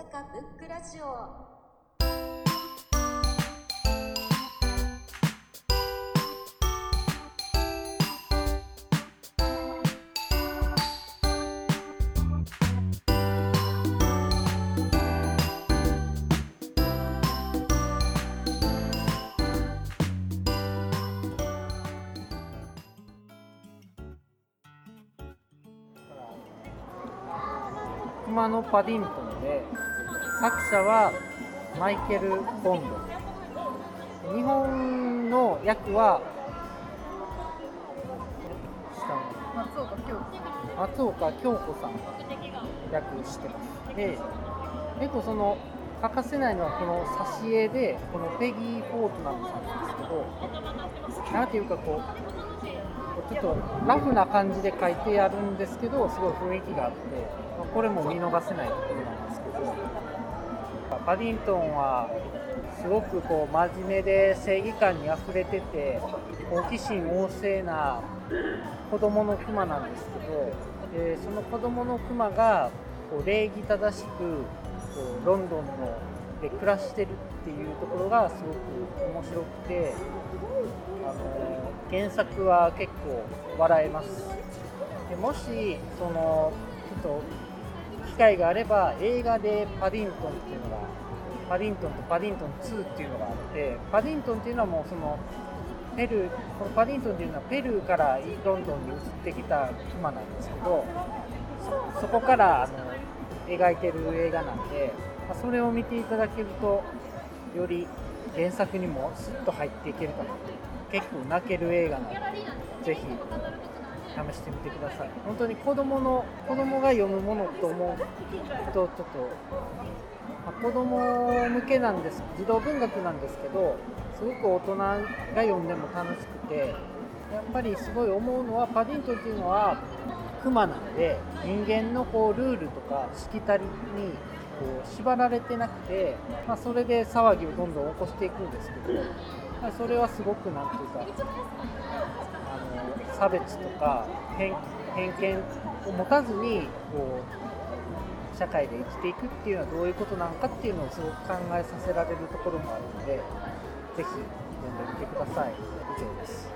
阪ブックラジオ。熊のパディントンで作者はマイケル・ボンド。日本の訳は松岡京子松岡京子さんが訳してます。で結構その欠かせないのはこの挿絵でこのペギー・フォートナムさんなんですけどなんていうかこうちょっとラフな感じで描いてやるんですけどすごい雰囲気があって、これも見逃せないところなんですけどパディントンはすごくこう真面目で正義感にあふれてて好奇心旺盛な子供のクマなんですけど、えーその子供のクマがこう礼儀正しくこうロンドンので暮らしてるっていうところがすごく面白くてあの原作は結構笑えます。でもしそのちょっと会があれば映画でパディントンっていうのがパディントンとパディントン2っていうのがあってパディントンっていうのはもうそのペルーこのパディントンっていうのはペルーからロンドンに移ってきたクマなんですけどそこからあの描いてる映画なんで、まそれを見ていただけるとより原作にもスッと入っていけるかな結構泣ける映画なのでぜひ。試してみてください。本当に子供の子供が読むものと思うとちょっと、まあ子供向けなんです児童文学なんですけどすごく大人が読んでも楽しくてやっぱりすごい思うのはパディントンっていうのはクマなので人間のこうルールとかしきたりにこう縛られてなくて、まあ、それで騒ぎをどんどん起こしていくんですけど、それはすごくなんていうかあの差別とか偏見を持たずにこう社会で生きていくっていうのはどういうことなのかっていうのをすごく考えさせられるところもあるので是非読んでみてください。以上です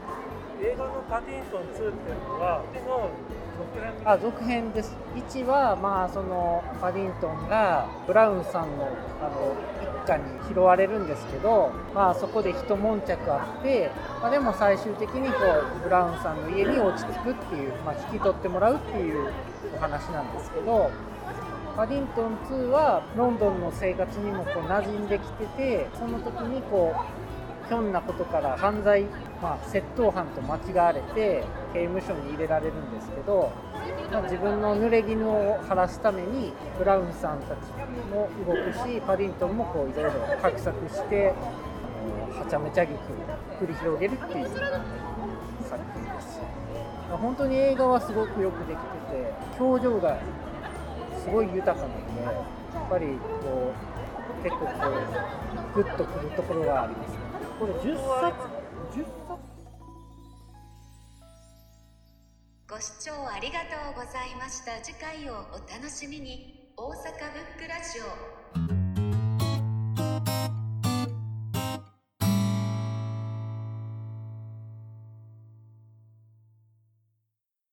映画のパディントン2っていうのは、の続編あ続編です。1はまあそのパディントンがブラウンさんのあの一家に拾われるんですけど、まあ、そこで一悶着あって、まあ、でも最終的にこうブラウンさんの家に落ち着くっていう、まあ、引き取ってもらうっていうお話なんですけどパディントン2はロンドンの生活にもこう馴染んできててその時にこうひょんなことから犯罪、まあ、窃盗犯と間違われて刑務所に入れられるんですけど、まあ、自分の濡れ衣を晴らすためにブラウンさんたちも動くしパディントンもこういろいろ画策してあのはちゃめちゃ劇を繰り広げるっていう作品です。本当に映画はすごくよくできてて表情がすごい豊かなのでやっぱりこう結構こうグッとくるところがありますね。これ10冊。10冊。ご視聴ありがとうございました。次回をお楽しみに。大阪ブックラジオ。